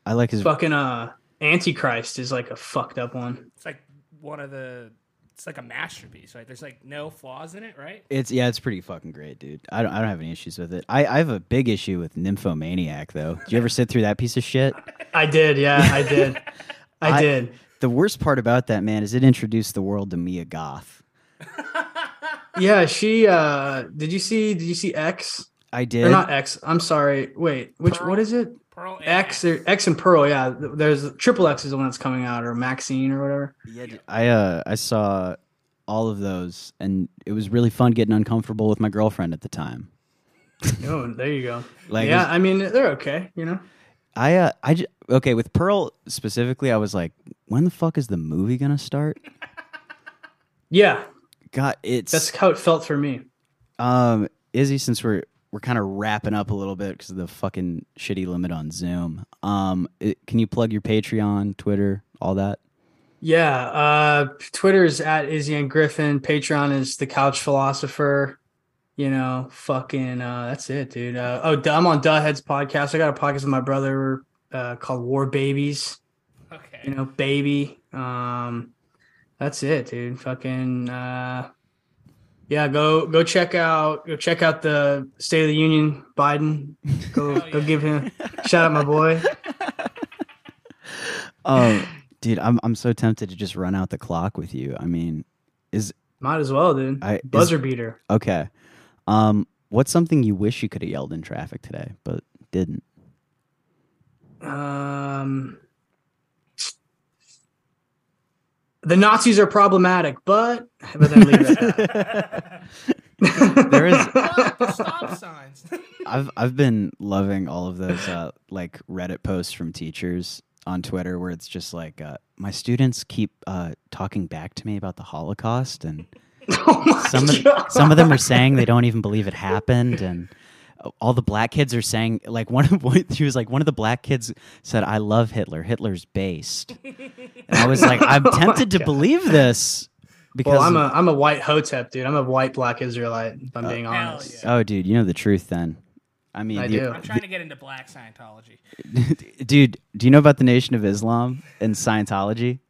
I like his. fucking uh, Antichrist is like a fucked up one. It's like one of the. It's like a masterpiece. Right? There's like no flaws in it. Right? It's yeah, it's pretty fucking great, dude. I don't, I don't have any issues with it. I, I have a big issue with Nymphomaniac though. Did you ever sit through that piece of shit? I did, yeah, I did, I, I- did. The worst part about that man is it introduced the world to Mia Goth. Yeah, she. uh Did you see? Did you see X? I Or did. not X? I'm sorry. Wait, which? Pearl? What is it? Pearl and X or X and Pearl, yeah. There's Triple X is the one that's coming out, or Maxine or whatever. Yeah, dude, I uh I saw all of those, and it was really fun getting uncomfortable with my girlfriend at the time. Oh, there you go. Like, yeah, it's- I mean they're okay, you know. I uh I just okay with Pearl specifically. I was like, when the fuck is the movie gonna start? Yeah, God, it's that's how it felt for me. Um, Izzy, since we're we're kind of wrapping up a little bit because of the fucking shitty limit on Zoom. Um, it, can you plug your Patreon, Twitter, all that? Yeah, uh Twitter is at Izzy N. Griffin. Patreon is the Couch Philosopher. You know, fucking uh that's it, dude. Uh, oh, I'm on Duh Heads podcast. I got a podcast with my brother uh called War Babies. Okay. You know, baby. Um that's it, dude. Fucking uh yeah, go go check out go check out the State of the Union Biden. Go Hell go yeah. give him shout out my boy. Oh, dude, I'm I'm so tempted to just run out the clock with you. I mean, is Might as well, dude. I is- Buzzer beater. okay. Um, what's something you wish you could have yelled in traffic today but didn't? Um, the Nazis are problematic, but but then leave it at that. There is What? The stop signs. I've I've been loving all of those uh, like Reddit posts from teachers on Twitter where it's just like uh, my students keep uh, talking back to me about the Holocaust and oh my some of some of them are saying they don't even believe it happened and all the black kids are saying like one of one- he was like one of the black kids said I love Hitler Hitler's based and I was like I'm Oh tempted to God. believe this because Well, I'm a I'm a white hotep, dude. I'm a white black Israelite. If I'm oh, being honest. yeah. oh dude you know the truth then I mean I the- do. I'm trying to get into black Scientology. dude do you know about the Nation of Islam and Scientology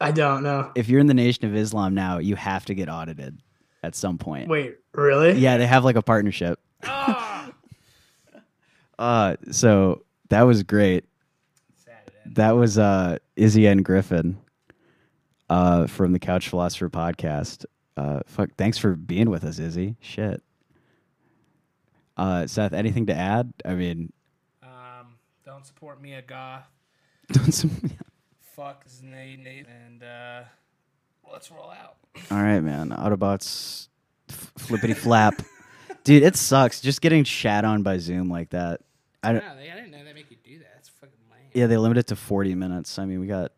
I don't know. if you're in the Nation of Islam now, you have to get audited at some point. Wait, really? Yeah, they have like a partnership. Oh, Uh, so that was great. sad it ended. That was uh, Izzy N. Griffin uh, from the Couch Philosopher podcast. Uh, fuck, thanks for being with us, Izzy. Shit. Uh, Seth, anything to add? I mean, Um, don't support Mia Goth. don't support. Fuck Znay Nate, and uh, let's roll out. all right, man. Autobots, f- flippity flap, dude. It sucks just getting shat on by Zoom like that. I don't. No, they, I didn't know they make you do that. That's fucking lame. Yeah, they limit it to 40 minutes. I mean, we got.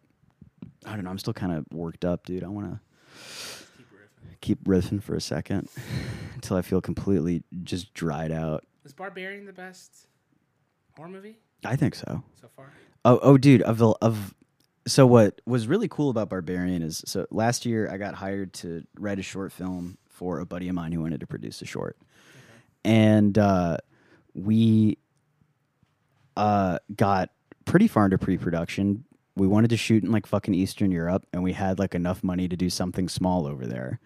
I don't know. I'm still kind of worked up, dude. I want to Keep riffing. keep riffing for a second until I feel completely just dried out. Is Barbarian the best horror movie I think so. so far? Oh, oh, dude, of the of. So what was really cool about Barbarian is so last year I got hired to write a short film for a buddy of mine who wanted to produce a short, and uh, we uh, got pretty far into pre-production. We wanted to shoot in like fucking Eastern Europe, and we had like enough money to do something small over there,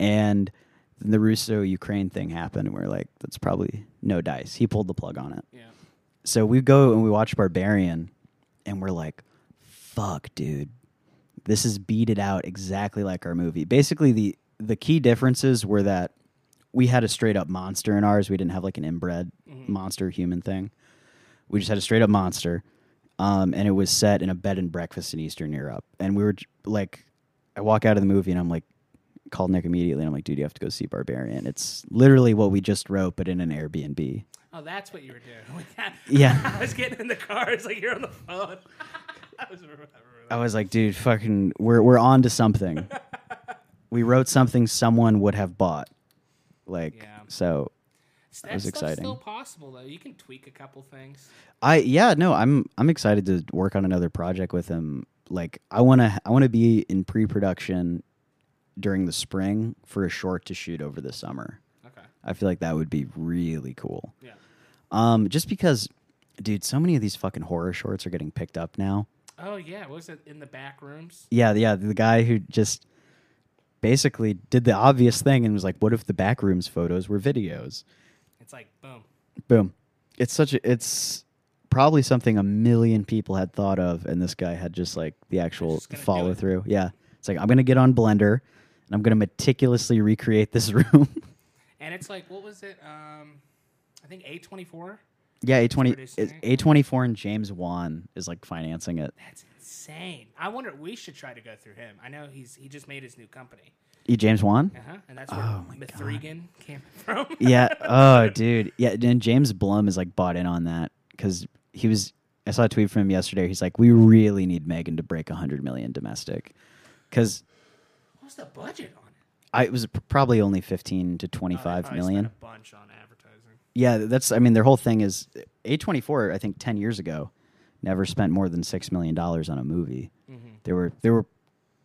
and then the Russo Ukraine thing happened, and we are like, that's probably no dice. He pulled the plug on it Yeah. so we go and we watch Barbarian, and we're like, "Fuck, dude, this is beat it out exactly like our movie." Basically, the the key differences were that we had a straight up monster in ours. We didn't have like an inbred monster human thing. We just had a straight up monster, um, and it was set in a bed and breakfast in Eastern Europe. And we were like, I walk out of the movie and I'm like, called Nick immediately, and I'm like, "Dude, you have to go see Barbarian." It's literally what we just wrote, but in an Airbnb. Oh, that's what you were doing. Yeah. I was getting in the car. It's like you're on the phone. I was I was like, dude, fucking, we're we're on to something. we wrote something someone would have bought. Like, Yeah. so that was exciting. Still possible though. You can tweak a couple things. I yeah, no, I'm I'm excited to work on another project with him. Like, I want to I want to be in pre-production during the spring for a short to shoot over the summer. Okay. I feel like that would be really cool. Yeah. Um, just because, dude, so many of these fucking horror shorts are getting picked up now. Oh yeah. What was it in the back rooms? Yeah, yeah, the guy who just basically did the obvious thing and was like, "What if the back rooms photos were videos?" It's like boom. Boom. It's such a it's probably something a million people had thought of and this guy had just like the actual just gonna do follow through. Yeah. It's like I'm going to get on Blender and I'm going to meticulously recreate this room. And it's like, what was it? Um, I think A twenty four. yeah, A20 Producing it's it? A24 and James Wan is like financing it. That's insane. I wonder. We should try to go through him. I know he's he just made his new company. E James Wan? Uh huh. And that's where Oh. Mithrigan came from. yeah. Oh, dude. Yeah. And James Blum is like bought in on that because he was. I saw a tweet from him yesterday. He's like, "We really need Megan to break 100 million domestic," because What was the budget on it? I it was probably only 15 to Oh, 25 probably million. spent A bunch on advertising. Yeah, that's. I mean, their whole thing is A24. I think 10 years ago, never spent more than six million dollars on a movie. Mm-hmm. They were they were,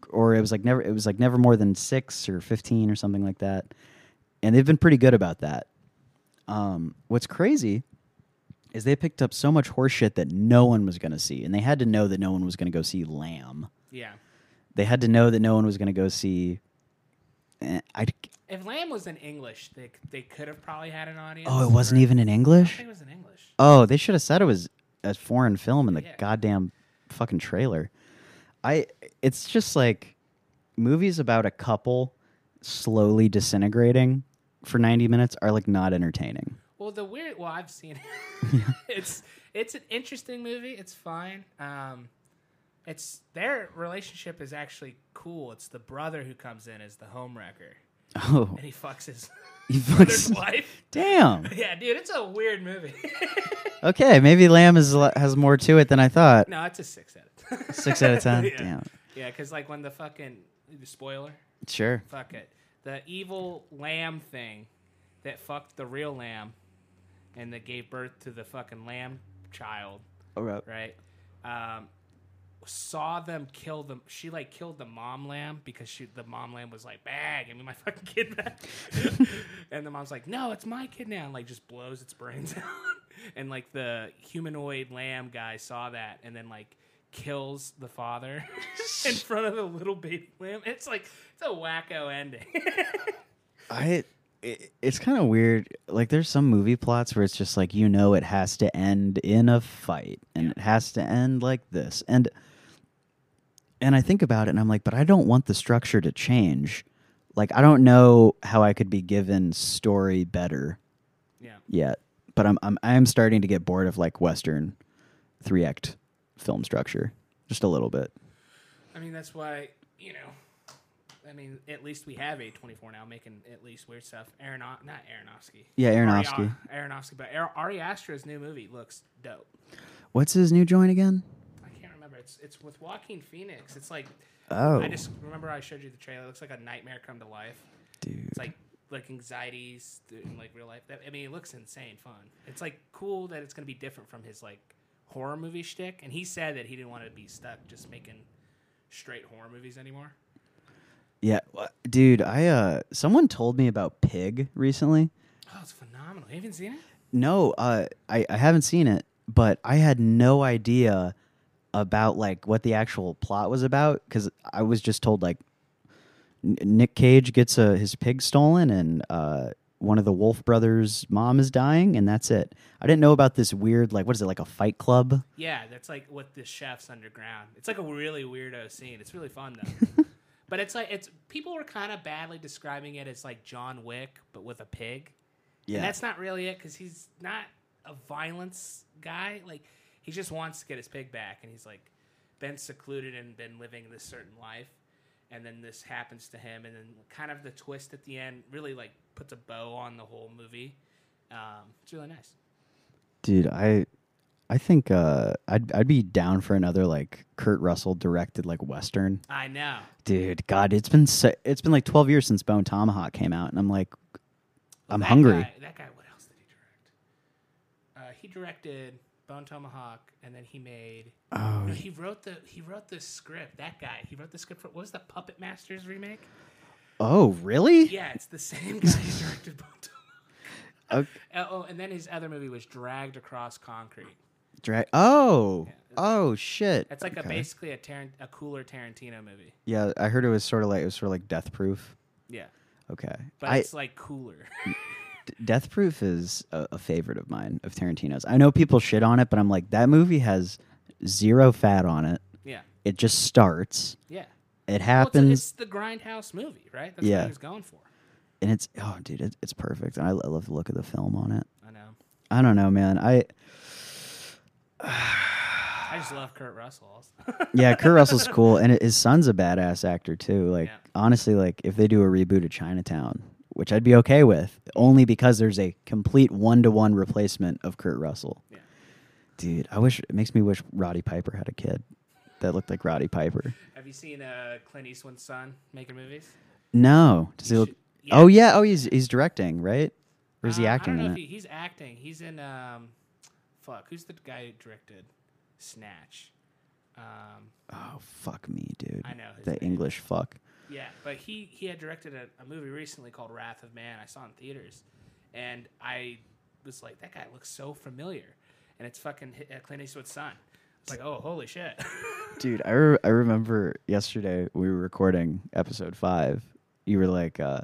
or it was like never. It was like never more than six or 15 or something like that. And they've been pretty good about that. Um, what's crazy is they picked up so much horseshit that no one was going to see, and they had to know that no one was going to go see Lamb. Yeah. They had to know that no one was going to go see. eh, I If Lamb was in English, they they could have probably had an audience. oh, it wasn't or- even in I English. think it was in English. Oh, they should have said it was a foreign film in the Yeah. goddamn fucking trailer. I it's just like movies about a couple slowly disintegrating for 90 minutes are like not entertaining. Well, the weird. Well, I've seen it. it's it's an interesting movie. It's fine. Um, it's their relationship is actually cool. It's the brother who comes in as the homewrecker, Oh, and he fucks his brother's fucks- wife. damn. Yeah, dude, it's a weird movie. Okay, maybe Lamb is has more to it than I thought. no, it's a six out of ten. Six out of ten. yeah. Damn. Yeah, because like when the fucking the spoiler, Sure. fuck it, the evil lamb thing that fucked the real lamb, and that gave birth to the fucking lamb child. All right. right? Um, saw them kill them. She like killed the mom lamb because she the mom lamb was like, "Bag, give me my fucking kid back." and the mom's like, "No, it's my kid now," and like just blows its brains out. and like the humanoid lamb guy saw that and then like kills the father in front of the little baby lamb. It's like it's a wacko ending. I it, it's kind of weird. Like there's some movie plots where it's just like you know it has to end in a fight and it has to end like this. And and I think about it and I'm like, but I don't want the structure to change. Like I don't know how I could be given story better yeah. yet. But I'm I'm I am starting to get bored of like western three act film structure just a little bit. I mean, that's why you know. I mean, at least we have a twenty four now making at least weird stuff. Aaron, not Aronofsky. Yeah, Aronofsky. Aronofsky, but Ar- Ari Aster's new movie looks dope. What's his new joint again? I can't remember. It's it's with Joaquin Phoenix. It's like Oh, I just remember I showed you the trailer. It looks like a nightmare come to life. dude. It's like like anxieties in like real life. That, I mean, it looks insane fun. It's like cool that it's gonna be different from his like horror movie shtick. And he said that he didn't want to be stuck just making straight horror movies anymore. Yeah, dude. I uh, someone told me about Pig recently. Oh, it's phenomenal. You haven't seen it? No, uh, I I haven't seen it, but I had no idea about like what the actual plot was about because I was just told like N- Nick Cage gets uh, his pig stolen and uh, one of the Wolff brothers' mom is dying, and that's it. I didn't know about this weird like what is it like a fight club? Yeah, that's like what the chef's underground. It's like a really weirdo scene. It's really fun though. but it's like it's people were kind of badly describing it as like John Wick but with a pig. Yeah, And that's not really it because he's not a violence guy. Like he just wants to get his pig back, and he's like been secluded and been living this certain life, and then this happens to him, and then kind of the twist at the end really like puts a bow on the whole movie. Um, it's really nice. dude. I I think uh, I'd I'd be down for another like Kurt Russell directed like western. I know. Dude, God, it's been so, it's been like twelve years since Bone Tomahawk came out, and I'm like, I'm That hungry. Guy, that guy. What else did he direct? Uh, he directed Bone Tomahawk, and then he made. Oh, No, he wrote the he wrote the script. That guy. He wrote the script for what was the Puppet Masters remake? oh, really? Yeah, it's the same guy who directed Bone Tomahawk. Okay. Uh, oh, and then his other movie was Dragged Across Concrete. Dra- oh, Yeah. oh, shit. It's like a basically a Taran- a cooler Tarantino movie. Yeah, I heard it was sort of like it was sort of like Death Proof. Yeah, Okay, but I it's like cooler. Death Proof is a, a favorite of mine of Tarantino's. I know people shit on it, but I'm like that movie has zero fat on it. yeah, It just starts. yeah. It Well, it's, happens. it's the grindhouse movie, right? That's Yeah. what he was going for. and it's oh dude it, it's perfect and I, I love the look of the film on it I know. i don't know man i I just love Kurt Russell. Yeah kurt russell's cool and his son's a badass actor too like Yeah. honestly like if they do a reboot of chinatown which i'd be okay with only because there's a complete one-to-one replacement of kurt russell Yeah. dude i wish it makes me wish roddy piper had a kid that looked like roddy piper Have you seen uh, Clint Eastwood's son making movies? no does he You look should- oh yeah oh he's he's directing right or is he Uh, acting don't know in he, he's acting. He's in um, fuck. Who's the guy who directed Snatch? Um, oh fuck me dude I know the name. english fuck yeah, but he he had directed a, a movie recently called Wrath of Man. I saw in theaters, and I was like, that guy looks so familiar, and it's fucking uh, Clint Eastwood's son. It's like, oh, holy shit. Dude, I, re- I remember yesterday we were recording episode five. You were like, uh,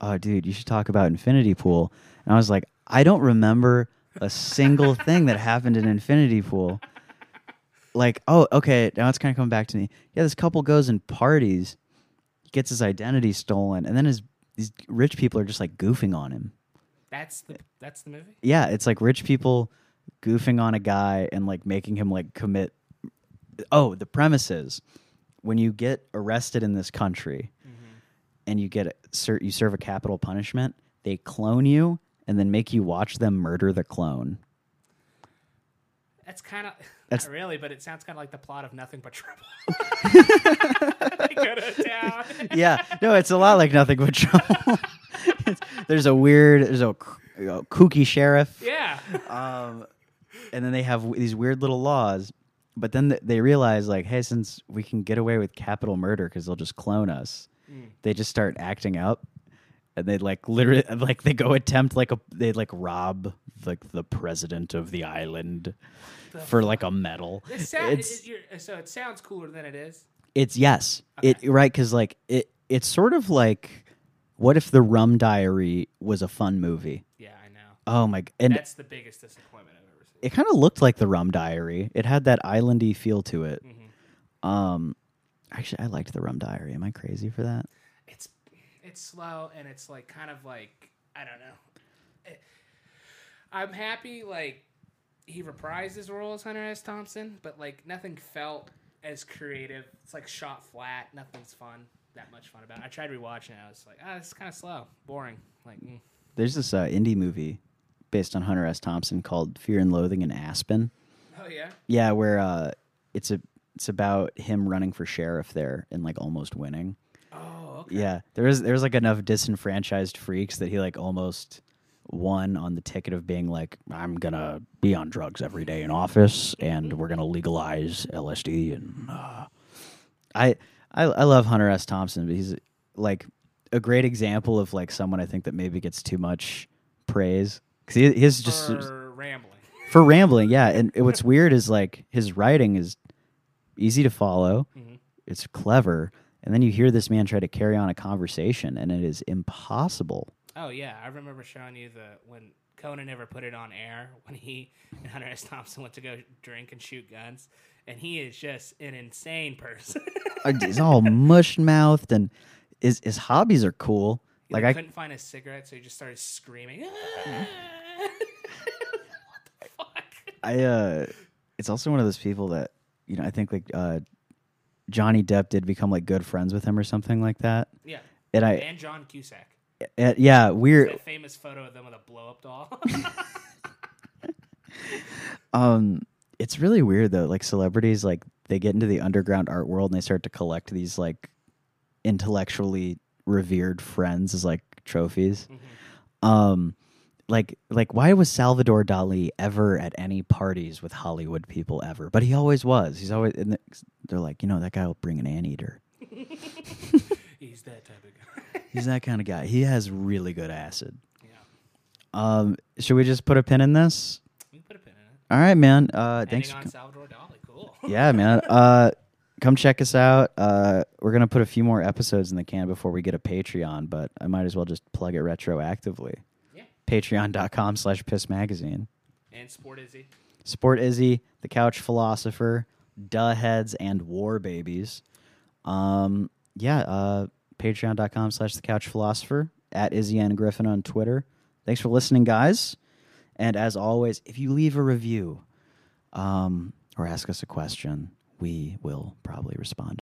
"Oh, dude, you should talk about Infinity Pool," and I was like, "I don't remember a single thing that happened in Infinity Pool." Like, oh, okay, now it's kind of coming back to me. Yeah, this couple goes and parties, gets his identity stolen, and then his these rich people are just like goofing on him. that's the that's the movie. Yeah, it's like rich people goofing on a guy and like making him like commit. Oh, the premise is when you get arrested in this country mm-hmm. and you get ser- you serve a capital punishment, they clone you and then make you watch them murder the clone. That's kind of That's- not really, but it sounds kind of like the plot of Nothing But Trouble. they go to town. yeah, no, it's a lot like nothing but trouble. There's a weird, there's a, kooky sheriff. Yeah. um, and then they have w- these weird little laws. But then th- they realize, like, hey, since we can get away with capital murder because they'll just clone us, they just start acting up, and they like literally, like, they go attempt like a, they like rob like the president of the island for like a medal. It sound, It's it, so it sounds cooler than it is. it's yes, it right because like it it's sort of like what if the Rum Diary was a fun movie? Yeah, I know. Oh my! And That's the biggest disappointment I've ever seen. it kind of looked like the Rum Diary. It had that islandy feel to it. Mm-hmm. Um, actually, I liked the Rum Diary. Am I crazy for that? It's it's slow and it's like kind of like I don't know. I'm happy like he reprised his role as Hunter S. Thompson, but like nothing felt as creative. It's like shot flat. Nothing's fun. That much fun about it. I tried rewatching it. I was like, ah, this is kind of slow, boring. Like, mm. There's this uh, indie movie based on Hunter S. Thompson called Fear and Loathing in Aspen. oh yeah, Yeah, where uh, it's a it's about him running for sheriff there and like almost winning. Okay. Yeah, there is was there was like enough disenfranchised freaks that he like almost won on the ticket of being like, I'm gonna be on drugs every day in office, and we're gonna legalize LSD. And uh, I, I I love Hunter S. Thompson, but he's like a great example of like someone I think that maybe gets too much praise because he, he's just For rambling. for rambling. Yeah, and what's weird is like his writing is easy to follow. Mhm. It's clever. And then you hear this man try to carry on a conversation, and it is impossible. Oh yeah, I remember showing you the when Conan never put it on air when he and Hunter S. Thompson went to go drink and shoot guns, and he is just an insane person. Uh, He's all mush mouthed, and his his hobbies are cool. He, Like I, couldn't find a cigarette, so he just started screaming. Mm-hmm. what the fuck? I, uh, it's also one of those people that you know. I think like uh, Johnny Depp did become like good friends with him or something like that. Yeah, And I, and John Cusack. uh, yeah, weird. Famous photo of them with a blow up doll. Um, it's really weird though. Like celebrities, like they get into the underground art world and they start to collect these like intellectually revered friends as like trophies. Um, like like why was Salvador Dali ever at any parties with Hollywood people ever? But he always was. He's always. And they're like, you know, that guy will bring an anteater. He's that type of guy. He's that kind of guy. He has really good acid. yeah, Um, should we just put a pin in this? we can put a pin in it. All right, man. Uh, thanks. On Salvador Dali. Cool. yeah, man. Uh, come check us out. Uh, we're gonna put a few more episodes in the can before we get a Patreon, but I might as well just plug it retroactively. Patreon.com slash piss magazine. And Sport Izzy. Sport Izzy, The Couch Philosopher, Duh Heads, and War Babies. Um, yeah, uh, patreon.com slash The Couch Philosopher, at Izzy N. Griffin on Twitter. Thanks for listening, guys. And as always, if you leave a review um, or ask us a question, we will probably respond.